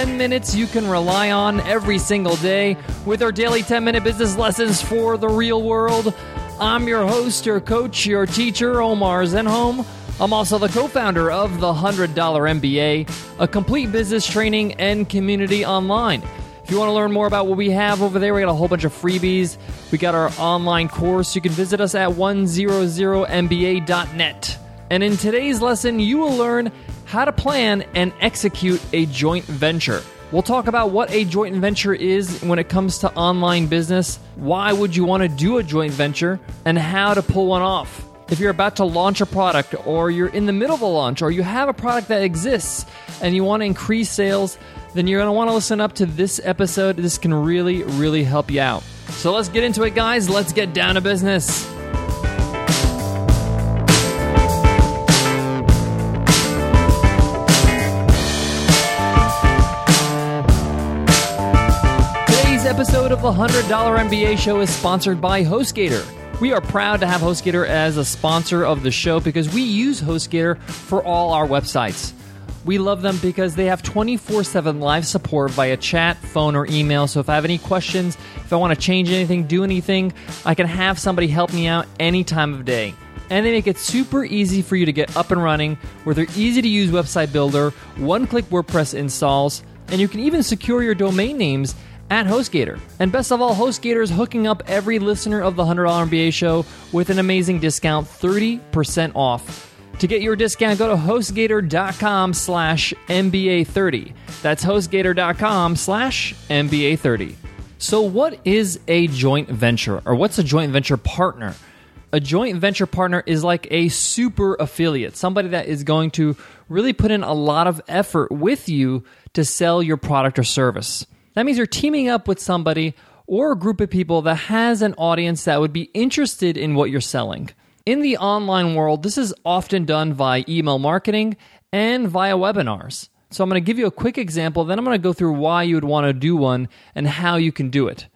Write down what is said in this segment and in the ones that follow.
10 minutes you can rely on every single day with our daily 10 minute business lessons for the real world. I'm your host, your coach, your teacher, Omar Zenhom. I'm also the co founder of the $100 MBA, a complete business training and community online. If you want to learn more about what we have over there, we got a whole bunch of freebies. We got our online course. You can visit us at 100mba.net. And in today's lesson, you will learn how to plan and execute a joint venture. We'll talk about what a joint venture is when it comes to online business, why would you want to do a joint venture, and how to pull one off. If you're about to launch a product, or you're in the middle of a launch, or you have a product that exists and you want to increase sales, then you're going to want to listen up to this episode. This can really, really help you out. So let's get into it, guys. Let's get down to business. Episode of the $100 MBA show is sponsored by HostGator. We are proud to have HostGator as a sponsor of the show because we use HostGator for all our websites. We love them because they have 24 7 live support via chat, phone, or email. So if I have any questions, if I want to change anything, do anything, I can have somebody help me out any time of day. And they make it super easy for you to get up and running with their easy to use website builder, one click WordPress installs, and you can even secure your domain names at HostGator. And best of all, HostGator is hooking up every listener of the $100 MBA show with an amazing discount 30% off. To get your discount, go to hostgator.com slash MBA30. That's hostgator.com slash MBA30. So, what is a joint venture, or what's a joint venture partner? A joint venture partner is like a super affiliate, somebody that is going to really put in a lot of effort with you to sell your product or service. That means you're teaming up with somebody or a group of people that has an audience that would be interested in what you're selling. In the online world, this is often done via email marketing and via webinars. So I'm going to give you a quick example, then I'm going to go through why you would want to do one and how you can do it.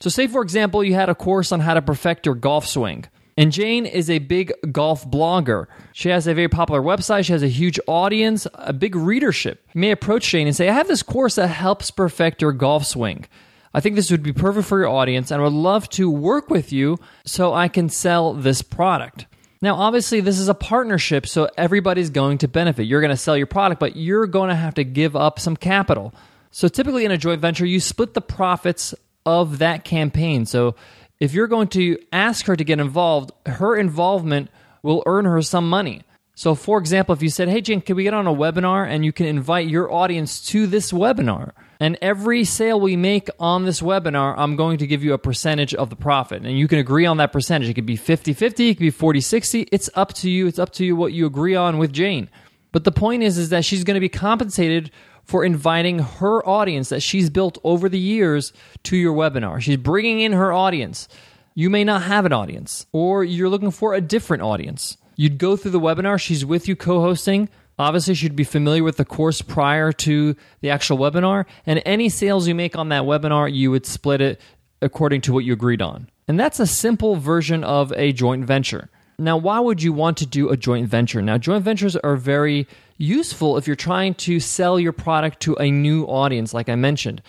So, say for example, you had a course on how to perfect your golf swing. And Jane is a big golf blogger. She has a very popular website. She has a huge audience, a big readership. You may approach Jane and say, I have this course that helps perfect your golf swing. I think this would be perfect for your audience and I would love to work with you so I can sell this product. Now, obviously, this is a partnership, so everybody's going to benefit. You're going to sell your product, but you're going to have to give up some capital. So, typically in a joint venture, you split the profits of that campaign. So, if you're going to ask her to get involved, her involvement will earn her some money. So, for example, if you said, Hey, Jane, can we get on a webinar and you can invite your audience to this webinar? And every sale we make on this webinar, I'm going to give you a percentage of the profit. And you can agree on that percentage. It could be 50 50, it could be 40 60. It's up to you. It's up to you what you agree on with Jane. But the point is, is that she's going to be compensated for inviting her audience that she's built over the years to your webinar. She's bringing in her audience. You may not have an audience, or you're looking for a different audience. You'd go through the webinar, she's with you co hosting. Obviously, she'd be familiar with the course prior to the actual webinar, and any sales you make on that webinar, you would split it according to what you agreed on. And that's a simple version of a joint venture. Now, why would you want to do a joint venture? Now, joint ventures are very useful if you're trying to sell your product to a new audience, like I mentioned.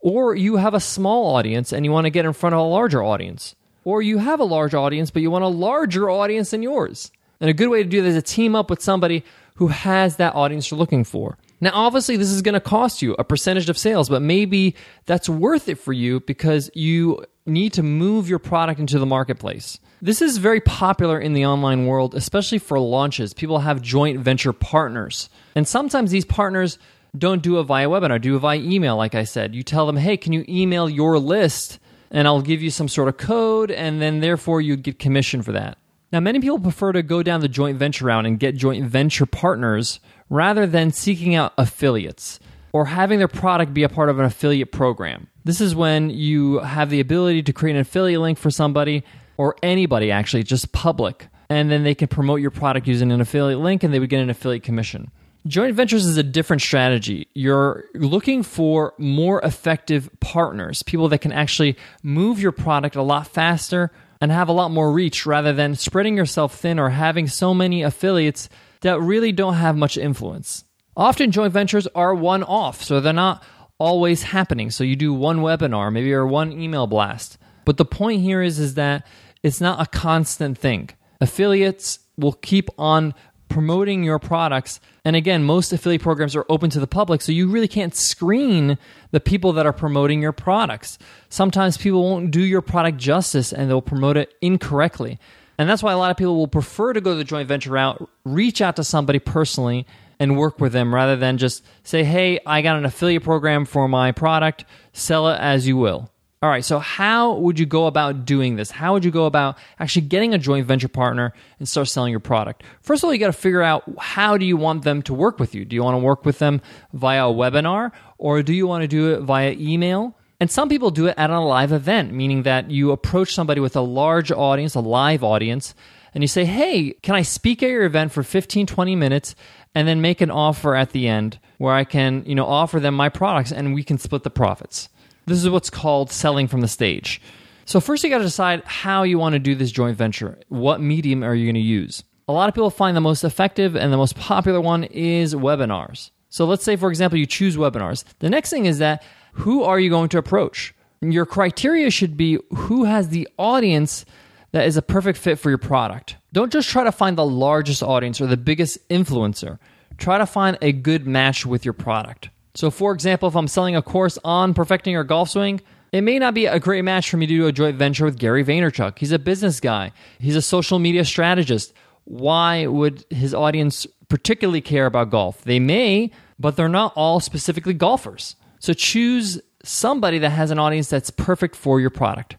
Or you have a small audience and you want to get in front of a larger audience. Or you have a large audience, but you want a larger audience than yours. And a good way to do that is to team up with somebody who has that audience you're looking for. Now, obviously, this is going to cost you a percentage of sales, but maybe that's worth it for you because you need to move your product into the marketplace. This is very popular in the online world, especially for launches. People have joint venture partners. And sometimes these partners don't do it via webinar, do it via email, like I said. You tell them, hey, can you email your list? And I'll give you some sort of code, and then therefore you get commission for that. Now, many people prefer to go down the joint venture route and get joint venture partners rather than seeking out affiliates or having their product be a part of an affiliate program. This is when you have the ability to create an affiliate link for somebody or anybody actually, just public, and then they can promote your product using an affiliate link and they would get an affiliate commission. Joint ventures is a different strategy. You're looking for more effective partners, people that can actually move your product a lot faster and have a lot more reach rather than spreading yourself thin or having so many affiliates that really don't have much influence. Often joint ventures are one off, so they're not always happening. So you do one webinar, maybe or one email blast. But the point here is is that it's not a constant thing. Affiliates will keep on promoting your products. And again, most affiliate programs are open to the public, so you really can't screen the people that are promoting your products. Sometimes people won't do your product justice and they'll promote it incorrectly. And that's why a lot of people will prefer to go the joint venture route, reach out to somebody personally and work with them rather than just say, hey, I got an affiliate program for my product, sell it as you will. All right, so how would you go about doing this? How would you go about actually getting a joint venture partner and start selling your product? First of all, you got to figure out how do you want them to work with you? Do you want to work with them via a webinar or do you want to do it via email? And some people do it at a live event, meaning that you approach somebody with a large audience, a live audience, and you say, Hey, can I speak at your event for 15, 20 minutes and then make an offer at the end where I can, you know, offer them my products and we can split the profits? This is what's called selling from the stage. So, first, you got to decide how you want to do this joint venture. What medium are you going to use? A lot of people find the most effective and the most popular one is webinars. So, let's say, for example, you choose webinars. The next thing is that who are you going to approach? Your criteria should be who has the audience that is a perfect fit for your product. Don't just try to find the largest audience or the biggest influencer. Try to find a good match with your product. So, for example, if I'm selling a course on perfecting your golf swing, it may not be a great match for me to do a joint venture with Gary Vaynerchuk. He's a business guy, he's a social media strategist. Why would his audience particularly care about golf? They may, but they're not all specifically golfers. So choose somebody that has an audience that's perfect for your product.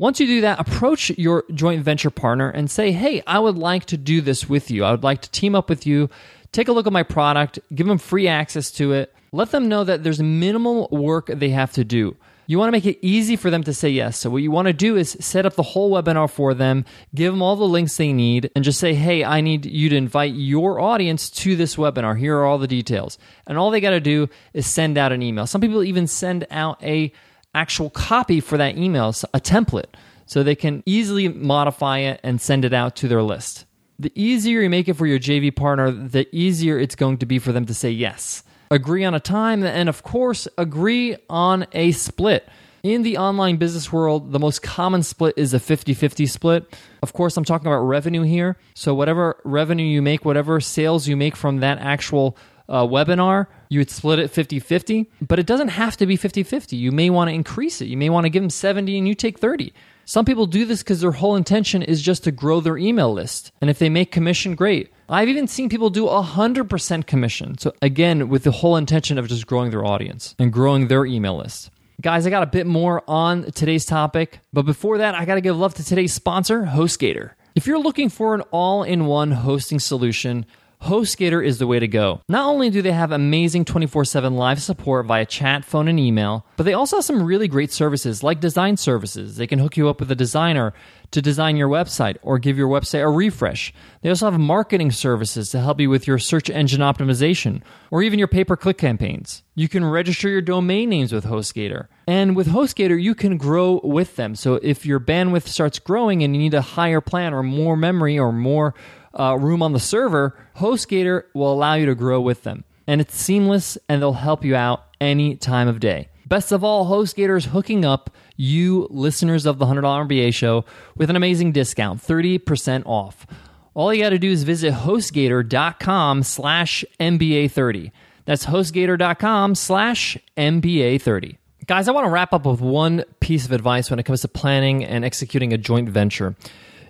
Once you do that, approach your joint venture partner and say, Hey, I would like to do this with you. I would like to team up with you, take a look at my product, give them free access to it. Let them know that there's minimal work they have to do. You want to make it easy for them to say yes. So, what you want to do is set up the whole webinar for them, give them all the links they need, and just say, hey, I need you to invite your audience to this webinar. Here are all the details. And all they got to do is send out an email. Some people even send out a actual copy for that email, a template, so they can easily modify it and send it out to their list. The easier you make it for your JV partner, the easier it's going to be for them to say yes agree on a time, and of course, agree on a split. In the online business world, the most common split is a 50 50 split. Of course, I'm talking about revenue here. So, whatever revenue you make, whatever sales you make from that actual uh, webinar, you would split it 50 50. But it doesn't have to be 50 50. You may want to increase it. You may want to give them 70 and you take 30. Some people do this because their whole intention is just to grow their email list. And if they make commission, great. I've even seen people do 100% commission. So, again, with the whole intention of just growing their audience and growing their email list. Guys, I got a bit more on today's topic, but before that, I got to give love to today's sponsor, HostGator. If you're looking for an all in one hosting solution, HostGator is the way to go. Not only do they have amazing 24 7 live support via chat, phone, and email, but they also have some really great services like design services. They can hook you up with a designer to design your website or give your website a refresh. They also have marketing services to help you with your search engine optimization or even your pay per click campaigns. You can register your domain names with HostGator. And with HostGator, you can grow with them. So if your bandwidth starts growing and you need a higher plan or more memory or more uh, room on the server, HostGator will allow you to grow with them. And it's seamless and they'll help you out any time of day. Best of all, HostGator is hooking up you listeners of the $100 MBA show with an amazing discount, 30% off. All you got to do is visit HostGator.com slash MBA30. That's HostGator.com slash MBA30. Guys, I want to wrap up with one piece of advice when it comes to planning and executing a joint venture.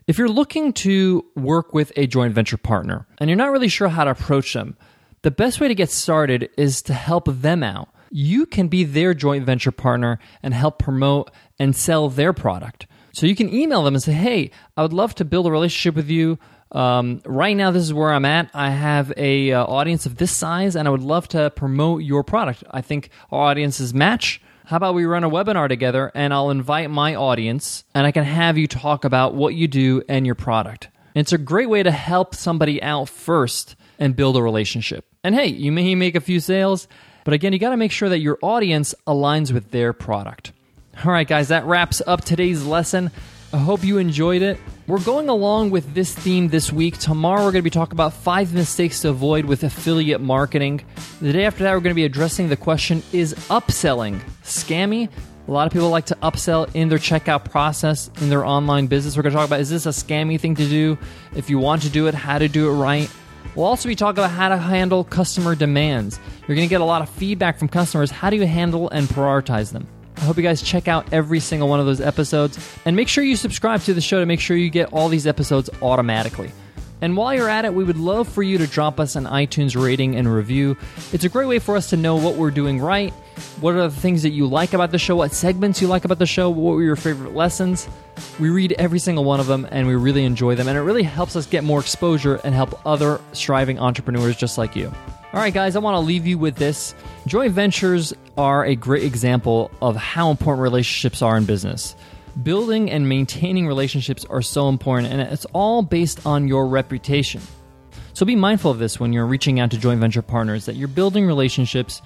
If you're looking to work with a joint venture partner and you're not really sure how to approach them, the best way to get started is to help them out. You can be their joint venture partner and help promote and sell their product. So you can email them and say, hey, I would love to build a relationship with you. Um, right now, this is where I'm at. I have a uh, audience of this size, and I would love to promote your product. I think our audiences match how about we run a webinar together and I'll invite my audience and I can have you talk about what you do and your product. And it's a great way to help somebody out first and build a relationship. And hey, you may make a few sales, but again, you got to make sure that your audience aligns with their product. All right, guys, that wraps up today's lesson. I hope you enjoyed it. We're going along with this theme this week. Tomorrow, we're going to be talking about five mistakes to avoid with affiliate marketing. The day after that, we're going to be addressing the question Is upselling scammy? A lot of people like to upsell in their checkout process in their online business. We're going to talk about is this a scammy thing to do? If you want to do it, how to do it right. We'll also be talking about how to handle customer demands. You're going to get a lot of feedback from customers. How do you handle and prioritize them? I hope you guys check out every single one of those episodes and make sure you subscribe to the show to make sure you get all these episodes automatically. And while you're at it, we would love for you to drop us an iTunes rating and review. It's a great way for us to know what we're doing right, what are the things that you like about the show, what segments you like about the show, what were your favorite lessons. We read every single one of them and we really enjoy them, and it really helps us get more exposure and help other striving entrepreneurs just like you. All right, guys, I want to leave you with this. Joint ventures are a great example of how important relationships are in business. Building and maintaining relationships are so important, and it's all based on your reputation. So be mindful of this when you're reaching out to joint venture partners that you're building relationships.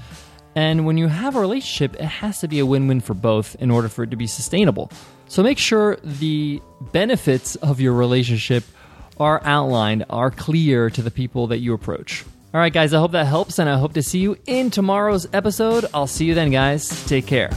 And when you have a relationship, it has to be a win win for both in order for it to be sustainable. So make sure the benefits of your relationship are outlined, are clear to the people that you approach. All right, guys, I hope that helps, and I hope to see you in tomorrow's episode. I'll see you then, guys. Take care.